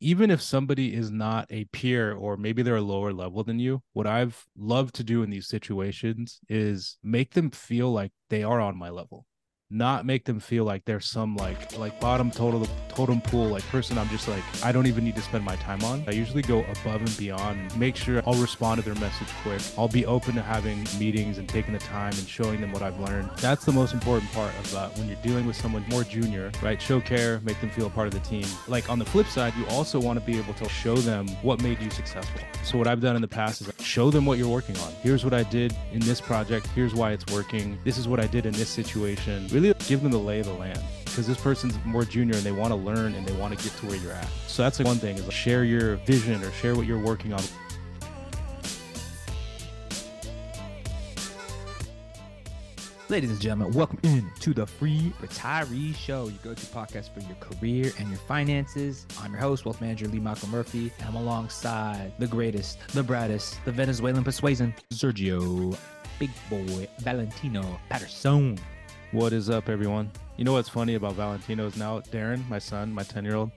even if somebody is not a peer or maybe they're a lower level than you, what I've loved to do in these situations is make them feel like they are on my level not make them feel like they're some like like bottom total totem pool like person i'm just like i don't even need to spend my time on. I usually go above and beyond and make sure i'll respond to their message quick. I'll be open to having meetings and taking the time and showing them what i've learned. That's the most important part of that when you're dealing with someone more junior right? Show care make them feel a part of the team. Like on the flip side you also want to be able to show them what made you successful. So what i've done in the past is show them what you're working on. Here's what i did in this project. Here's why it's working. This is what i did in this situation really give them the lay of the land because this person's more junior and they want to learn and they want to get to where you're at. So that's like one thing is share your vision or share what you're working on. Ladies and gentlemen, welcome in to the Free Retiree Show, your go-to podcast for your career and your finances. I'm your host, wealth manager Lee Michael Murphy, and I'm alongside the greatest, the brightest, the Venezuelan persuasion, Sergio Big Boy Valentino Patterson. What is up, everyone? You know what's funny about Valentino is now Darren, my son, my 10 year old,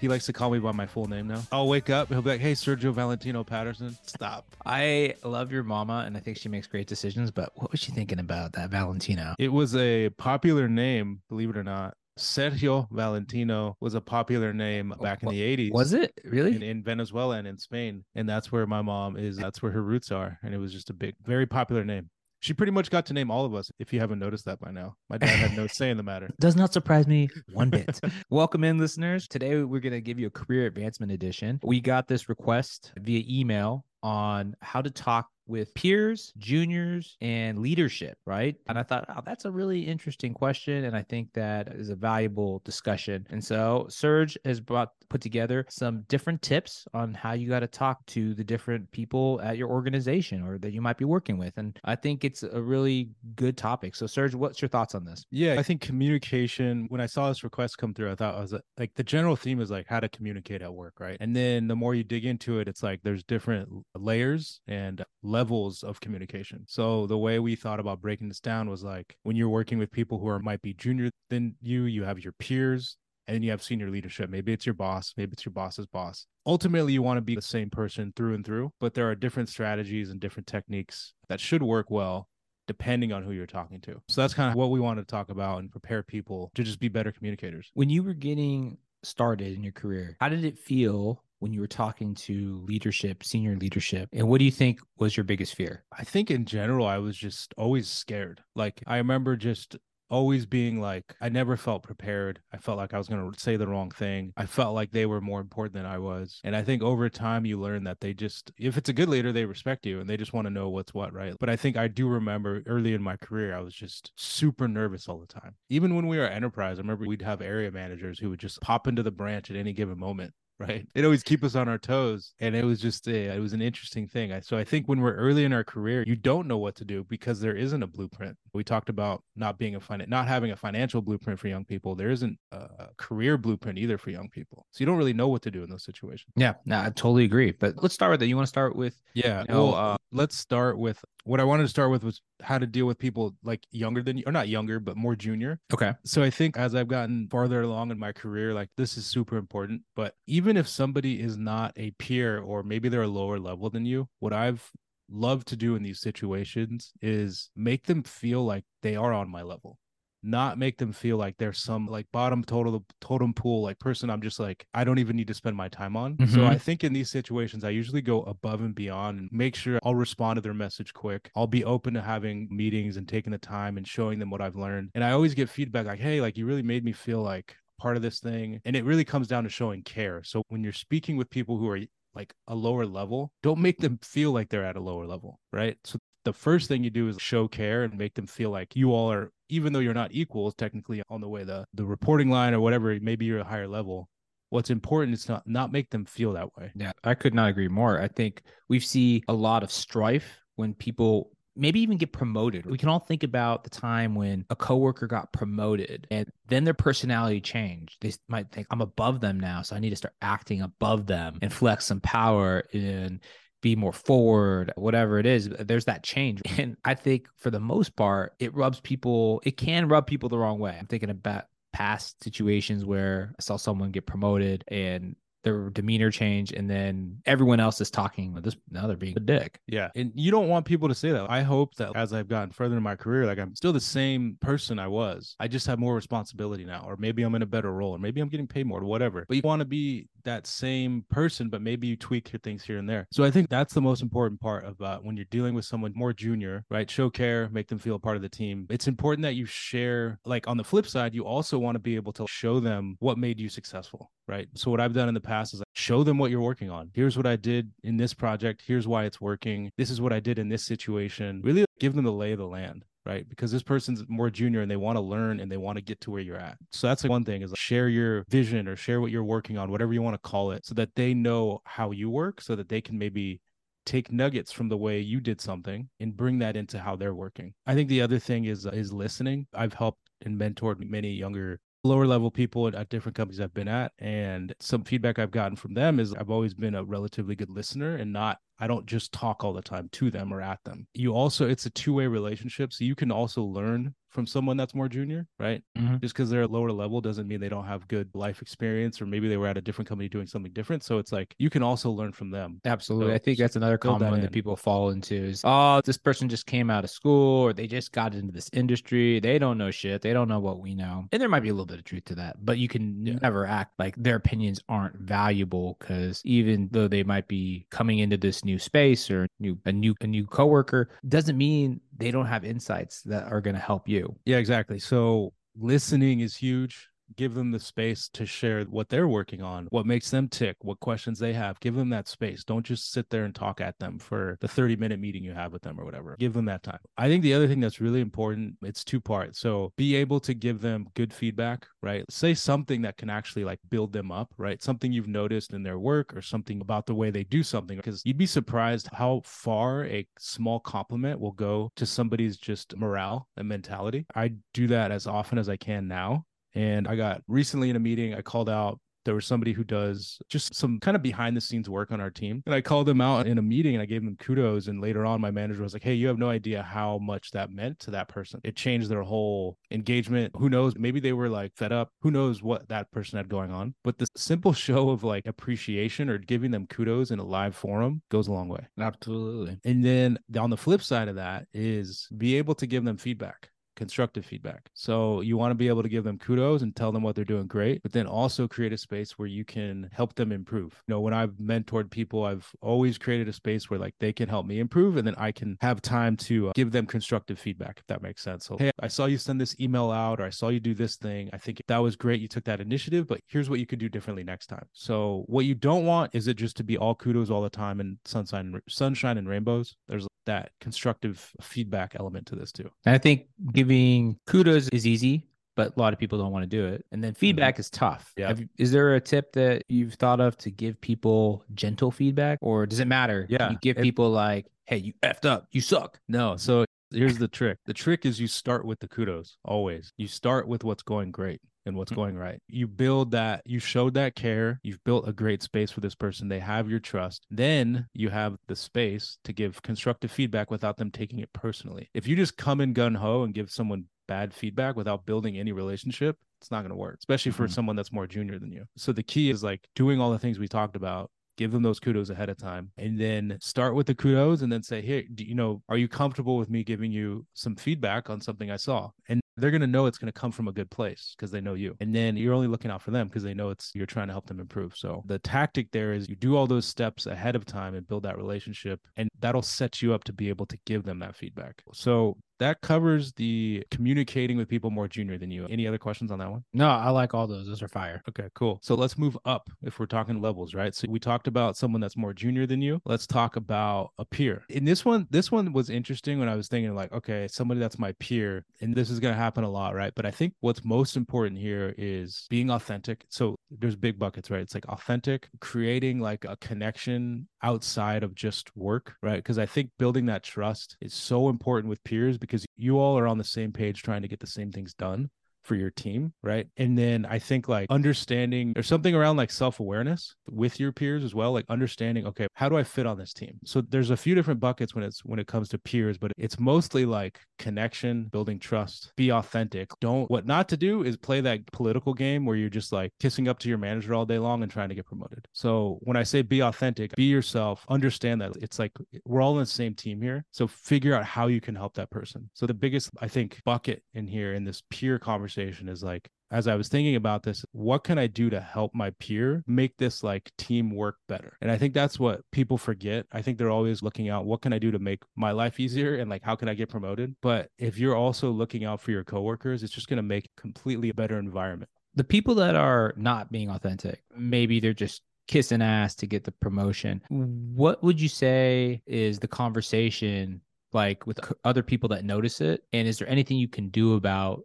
he likes to call me by my full name now. I'll wake up, he'll be like, hey, Sergio Valentino Patterson, stop. I love your mama, and I think she makes great decisions, but what was she thinking about that Valentino? It was a popular name, believe it or not. Sergio Valentino was a popular name back in the 80s. Was it really? In, in, Venezuela and in Spain. And that's where my mom is. That's where her roots are. And it was just a big, very popular name. She pretty much got to name all of us, if you haven't noticed that by now. My dad had no say in the matter. Does not surprise me one bit. Welcome in, listeners. Today, we're going to give you a career advancement edition. We got this request via email on how to talk with peers, juniors, and leadership, right? And I thought, oh, that's a really interesting question. And I think that is a valuable discussion. And so Serge has brought put together some different tips on how you got to talk to the different people at your organization or that you might be working with. And I think it's a really good topic. So Serge, what's your thoughts on this? Yeah, I think communication, when I saw this request come through, I thought I was like the general theme is like how to communicate at work, right? And then the more you dig into it, it's like there's different layers and levels of communication. So the way we thought about breaking this down was like when you're working with people who are might be junior than you, you have your peers and then you have senior leadership. Maybe it's your boss, maybe it's your boss's boss. Ultimately, you want to be the same person through and through, but there are different strategies and different techniques that should work well depending on who you're talking to. So that's kind of what we want to talk about and prepare people to just be better communicators. When you were getting started in your career, how did it feel when you were talking to leadership, senior leadership? And what do you think was your biggest fear? I think in general, I was just always scared. Like, I remember just always being like I never felt prepared. I felt like I was going to say the wrong thing. I felt like they were more important than I was. And I think over time you learn that they just if it's a good leader they respect you and they just want to know what's what, right? But I think I do remember early in my career I was just super nervous all the time. Even when we were enterprise, I remember we'd have area managers who would just pop into the branch at any given moment right? It always keep us on our toes, and it was just a, it was an interesting thing. I, so I think when we're early in our career, you don't know what to do because there isn't a blueprint. We talked about not being a fin- not having a financial blueprint for young people. There isn't a career blueprint either for young people, so you don't really know what to do in those situations. Yeah, no, I totally agree. But let's start with it. You want to start with? Yeah, you know, well, uh, let's start with what I wanted to start with was how to deal with people like younger than you, or not younger, but more junior. Okay. So I think as I've gotten farther along in my career, like this is super important. But even if somebody is not a peer or maybe they're a lower level than you, what I've loved to do in these situations is make them feel like they are on my level not make them feel like they're some like bottom total totem pool like person i'm just like i don't even need to spend my time on. Mm-hmm. so i think in these situations i usually go above and beyond and make sure i'll respond to their message quick. I'll be open to having meetings and taking the time and showing them what i've learned. And i always get feedback like hey like you really made me feel like part of this thing. And it really comes down to showing care. So when you're speaking with people who are like a lower level, don't make them feel like they're at a lower level, right? So the first thing you do is show care and make them feel like you all are even though you're not equals technically on the way the the reporting line or whatever maybe you're a higher level what's important is not not make them feel that way yeah i could not agree more i think we see a lot of strife when people maybe even get promoted. We can all think about the time when a coworker got promoted and then their personality changed. They might think I'm above them now, so I need to start acting above them and flex some power and be more forward, whatever it is, there's that change. And I think for the most part, it rubs people, it can rub people the wrong way. I'm thinking about past situations where I saw someone get promoted and their demeanor change, and then everyone else is talking. About this now they're being a dick. Yeah. And you don't want people to say that. I hope that as I've gotten further in my career, like I'm still the same person I was. I just have more responsibility now, or maybe I'm in a better role, or maybe I'm getting paid more, or whatever. But you want to be that same person, but maybe you tweak your things here and there. So I think that's the most important part about when you're dealing with someone more junior, right? Show care, make them feel a part of the team. It's important that you share, like on the flip side, you also want to be able to show them what made you successful, right? So what I've done in the past is show them what you're working on. Here's what I did in this project. Here's why it's working. This is what I did in this situation. Really give them the lay of the land right? Because this person's more junior and they want to learn and they want to get to where you're at. So that's like one thing is like share your vision or share what you're working on, whatever you want to call it, so that they know how you work, so that they can maybe take nuggets from the way you did something and bring that into how they're working. I think the other thing is uh, is listening. I've helped and mentored many younger lower level people at different companies I've been at. And some feedback I've gotten from them is I've always been a relatively good listener and not I don't just talk all the time to them or at them. You also, it's a two way relationship. So you can also learn from someone that's more junior, right? Mm-hmm. Just because they're a lower level doesn't mean they don't have good life experience or maybe they were at a different company doing something different. So it's like you can also learn from them. Absolutely. So, I think that's another common that one that people fall into is, oh, this person just came out of school or they just got into this industry. They don't know shit. They don't know what we know. And there might be a little bit of truth to that, but you can yeah. never act like their opinions aren't valuable because even though they might be coming into this new space or new a new a new coworker, doesn't mean they don't have insights that are going to help you. Yeah, exactly. So listening is huge give them the space to share what they're working on, what makes them tick, what questions they have. Give them that space. Don't just sit there and talk at them for the 30 minute meeting you have with them or whatever. Give them that time. I think the other thing that's really important, it's two parts. So be able to give them good feedback, right? Say something that can actually like build them up, right? Something you've noticed in their work or something about the way they do something because you'd be surprised how far a small compliment will go to somebody's just morale and mentality. I do that as often as I can now and I got recently in a meeting, I called out there was somebody who does just some kind of behind the scenes work on our team. And I called them out in a meeting and I gave them kudos. And later on, my manager was like, Hey, you have no idea how much that meant to that person. It changed their whole engagement. Who knows? Maybe they were like fed up. Who knows what that person had going on? But the simple show of like appreciation or giving them kudos in a live forum goes a long way. Absolutely. And then on the flip side of that is be able to give them feedback constructive feedback. So you want to be able to give them kudos and tell them what they're doing great, but then also create a space where you can help them improve. You know, when I've mentored people, I've always created a space where like they can help me improve and then I can have time to uh, give them constructive feedback if that makes sense. So, hey, I saw you send this email out or I saw you do this thing. I think that was great. You took that initiative, but here's what you could do differently next time. So what you don't want is it just to be all kudos all the time and sunshine sunshine and rainbows. There's that constructive feedback element to this too. And I think giving kudos is easy, but a lot of people don't want to do it. And then feedback mm-hmm. is tough. Yeah. Have, is there a tip that you've thought of to give people gentle feedback or does it matter? Yeah. Can you give it, people like, hey, you effed up, you suck. No. So here's the trick. The trick is you start with the kudos always. You start with what's going great and what's mm-hmm. going right. You build that, you showed that care, you've built a great space for this person. They have your trust. Then you have the space to give constructive feedback without them taking it personally. If you just come in gun ho and give someone bad feedback without building any relationship, it's not going to work, especially for mm-hmm. someone that's more junior than you. So the key is like doing all the things we talked about give them those kudos ahead of time and then start with the kudos and then say hey do, you know are you comfortable with me giving you some feedback on something i saw and they're going to know it's going to come from a good place because they know you. And then you're only looking out for them because they know it's you're trying to help them improve. So the tactic there is you do all those steps ahead of time and build that relationship and that'll set you up to be able to give them that feedback. So that covers the communicating with people more junior than you. Any other questions on that one? No, I like all those. Those are fire. Okay, cool. So let's move up if we're talking levels, right? So we talked about someone that's more junior than you. Let's talk about a peer. In this one, this one was interesting when I was thinking like, okay, somebody that's my peer, and this is going to happen a lot, right? But I think what's most important here is being authentic. So there's big buckets, right? It's like authentic, creating like a connection outside of just work, right? Because I think building that trust is so important with peers because you all are on the same page trying to get the same things done. For your team, right? And then I think like understanding or something around like self awareness with your peers as well, like understanding, okay, how do I fit on this team? So there's a few different buckets when it's when it comes to peers, but it's mostly like connection, building trust, be authentic. Don't what not to do is play that political game where you're just like kissing up to your manager all day long and trying to get promoted. So when I say be authentic, be yourself, understand that it's like we're all in the same team here. So figure out how you can help that person. So the biggest, I think, bucket in here in this peer conversation is like, as I was thinking about this, what can I do to help my peer make this like team work better? And I think that's what people forget. I think they're always looking out, what can I do to make my life easier? And like, how can I get promoted? But if you're also looking out for your coworkers, it's just going to make completely a better environment. The people that are not being authentic, maybe they're just kissing ass to get the promotion. What would you say is the conversation like with other people that notice it? And is there anything you can do about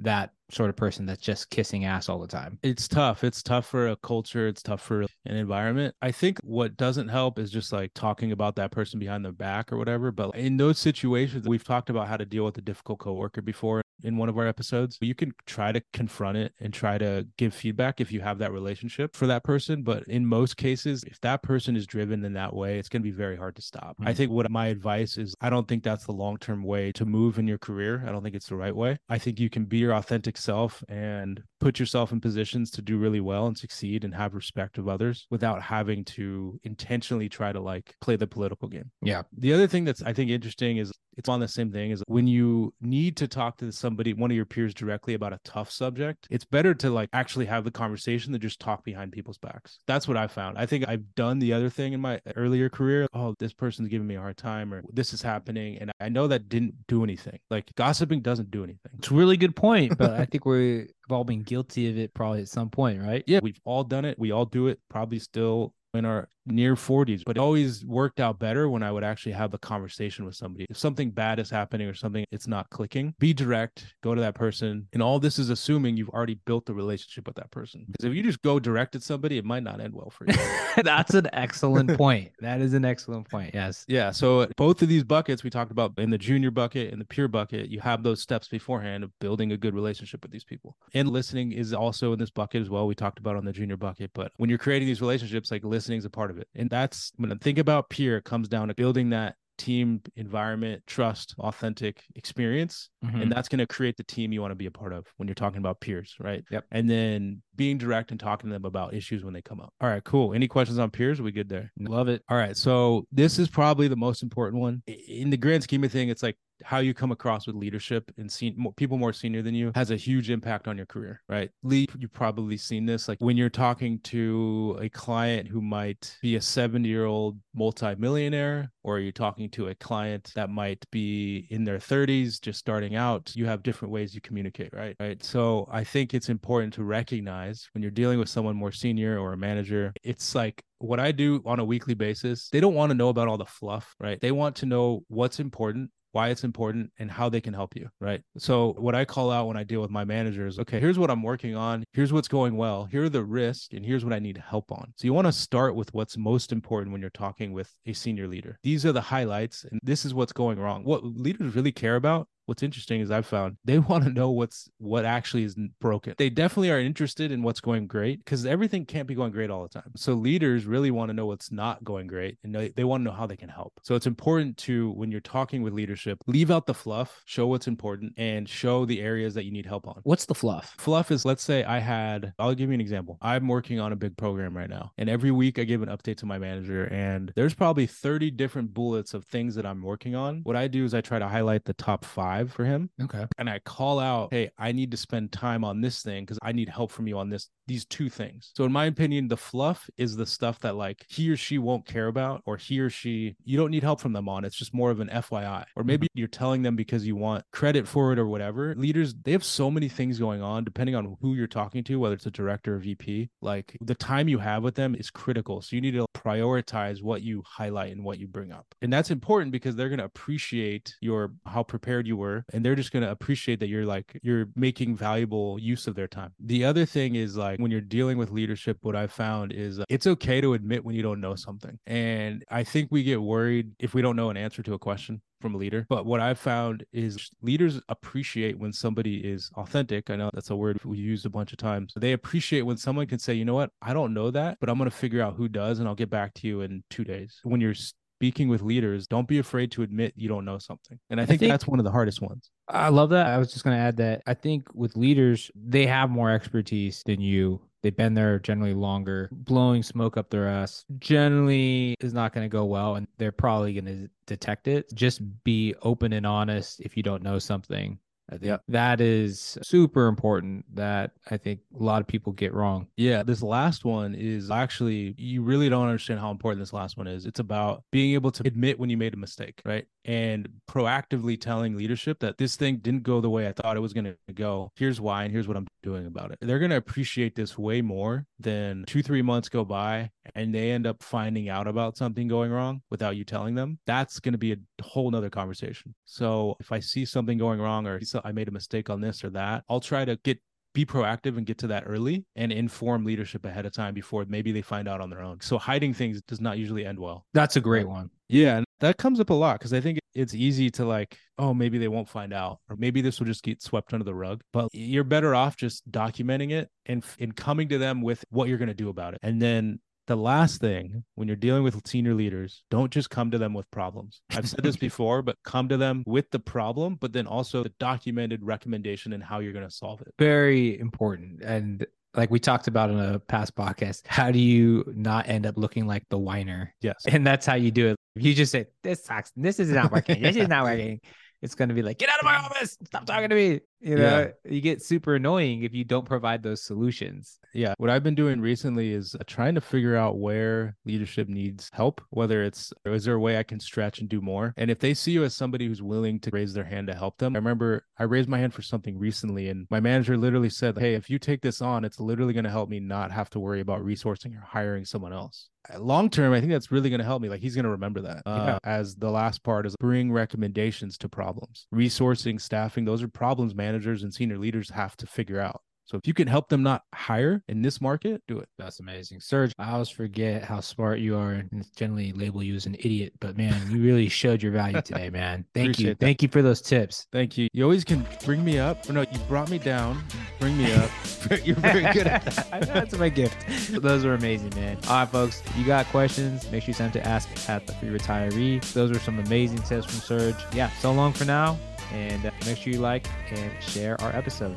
that sort of person that's just kissing ass all the time. It's tough. It's tough for a culture. It's tough for an environment. I think what doesn't help is just like talking about that person behind their back or whatever. But in those situations, we've talked about how to deal with a difficult coworker before in one of our episodes. You can try to confront it and try to give feedback if you have that relationship for that person. But in most cases, if that person is driven in that way, it's going to be very hard to stop. Mm-hmm. I think what my advice is I don't think that's the long term way to move in your career. I don't think it's the right way. I think you can be your authentic self and put yourself in positions to do really well and succeed and have respect of others without having to intentionally try to like play the political game. Yeah. The other thing that's I think interesting is it's on the same thing is when you need to talk to somebody, one of your peers directly about a tough subject, it's better to like actually have the conversation than just talk behind people's backs. That's what I found. I think I've done the other thing in my earlier career. Oh, this person's giving me a hard time or this is happening. And I know that didn't do anything. Like gossiping doesn't do anything. It's a really good point, but I think we've all been guilty of it probably at some point, right? Yeah, we've all done it. We all do it, probably still in our near 40s, but it always worked out better when I would actually have a conversation with somebody. If something bad is happening or something it's not clicking, be direct, go to that person. And all this is assuming you've already built the relationship with that person. Because if you just go direct at somebody, it might not end well for you. That's an excellent point. That is an excellent point. Yes. Yeah. So both of these buckets we talked about in the junior bucket and the peer bucket, you have those steps beforehand of building a good relationship with these people. And listening is also in this bucket as well. We talked about on the junior bucket. But when you're creating these relationships, like listening is a part of it. And that's when I think about peer, it comes down to building that team environment, trust, authentic experience. Mm-hmm. And that's going to create the team you want to be a part of when you're talking about peers, right? Yep. And then being direct and talking to them about issues when they come up. All right, cool. Any questions on peers? We good there? Love it. All right. So this is probably the most important one. In the grand scheme of thing, it's like how you come across with leadership and see people more senior than you has a huge impact on your career, right? Lee, you've probably seen this. Like when you're talking to a client who might be a 70 year old multimillionaire, or you're talking to a client that might be in their 30s, just starting out, you have different ways you communicate, right? Right. So I think it's important to recognize when you're dealing with someone more senior or a manager, it's like what I do on a weekly basis, they don't want to know about all the fluff, right? They want to know what's important why it's important and how they can help you right? So what i call out when i deal with my managers okay here's what i'm working on. Here's what's going well. Here are the risks and here's what i need help on. So you want to start with what's most important when you're talking with a senior leader. These are the highlights and this is what's going wrong. What leaders really care about what's interesting is I've found they want to know what's what actually is broken. They definitely are interested in what's going great because everything can't be going great all the time. So leaders really want to know what's not going great and they, they want to know how they can help. So it's important to when you're talking with leadership, leave out the fluff, show what's important and show the areas that you need help on. What's the fluff? Fluff is let's say I had I'll give you an example. I'm working on a big program right now and every week I give an update to my manager and there's probably 30 different bullets of things that I'm working on. What I do is I try to highlight the top 5 for him. Okay. And I call out, hey, I need to spend time on this thing because I need help from you on this, these two things. So in my opinion, the fluff is the stuff that like he or she won't care about, or he or she, you don't need help from them on. It's just more of an FYI. Or maybe mm-hmm. you're telling them because you want credit for it or whatever. Leaders, they have so many things going on depending on who you're talking to, whether it's a director or VP. Like the time you have with them is critical. So you need to prioritize what you highlight and what you bring up. And that's important because they're going to appreciate your how prepared you were were, and they're just going to appreciate that you're like you're making valuable use of their time. The other thing is like when you're dealing with leadership, what I've found is uh, it's okay to admit when you don't know something, and I think we get worried if we don't know an answer to a question from a leader. But what I've found is leaders appreciate when somebody is authentic. I know that's a word we used a bunch of times. They appreciate when someone can say, you know what, I don't know that, but I'm going to figure out who does and I'll get back to you in two days. When you're speaking with leaders, don't be afraid to admit you don't know something. And I think, I think that's one of the hardest ones. I love that. I was just going to add that I think with leaders, they have more expertise than you They've been there generally longer. Blowing smoke up their ass generally is not going to go well, and they're probably going to detect it. Just be open and honest if you don't know something. I think yep. that is super important that I think a lot of people get wrong. Yeah, this last one is actually, you really don't understand how important this last one is. It's about being able to admit when you made a mistake, right? And proactively telling leadership that this thing didn't go the way I thought it was going to go. Here's why, and here's what I'm doing about it. They're going to appreciate this way more than two, three months go by and they end up finding out about something going wrong without you telling them. That's going to be a whole nother conversation. So if I see something going wrong or I made a mistake on this or that, I'll try to get be proactive and get to that early and inform leadership ahead of time before maybe they find out on their own. So hiding things does not usually end well. That's a great one. Yeah, and that comes up a lot because I think it's easy to like, oh, maybe they won't find out, or maybe this will just get swept under the rug. But you're better off just documenting it and in coming to them with what you're going to do about it, and then the last thing when you're dealing with senior leaders, don't just come to them with problems. I've said this before, but come to them with the problem, but then also the documented recommendation and how you're going to solve it. Very important. And like we talked about in a past podcast, how do you not end up looking like the whiner? Yes. And that's how you do it. You just say, This sucks. This is not working. this is not working it's going to be like, get out of my mm. office. Stop talking to me. You know, yeah. you get super annoying if you don't provide those solutions. Yeah. What I've been doing recently is uh, trying to figure out where leadership needs help, whether it's, is there a way I can stretch and do more? And if they see you as somebody who's willing to raise their hand to help them, I remember I raised my hand for something recently and my manager literally said, Hey, if you take this on, it's literally going to help me not have to worry about resourcing or hiring someone else long term, I think that's really going to help me. Like he's going to remember that. Uh, yeah. As the last part is bring recommendations to problems, resourcing, staffing. Those are problems managers and senior leaders have to figure out. So if you can help them not hire in this market, do it. That's amazing. Serge, I always forget how smart you are and generally label you as an idiot, but man, you really showed your value today, man. Thank Appreciate you. That. Thank you for those tips. Thank you. You always can bring me up. Or no, you brought me down. Bring me up. You're very good at that. That's my gift. Those are amazing, man. All right, folks. You got questions? Make sure you send them to ask at the free retiree. Those are some amazing tips from Serge. Yeah. So long for now. And uh, make sure you like and share our episode.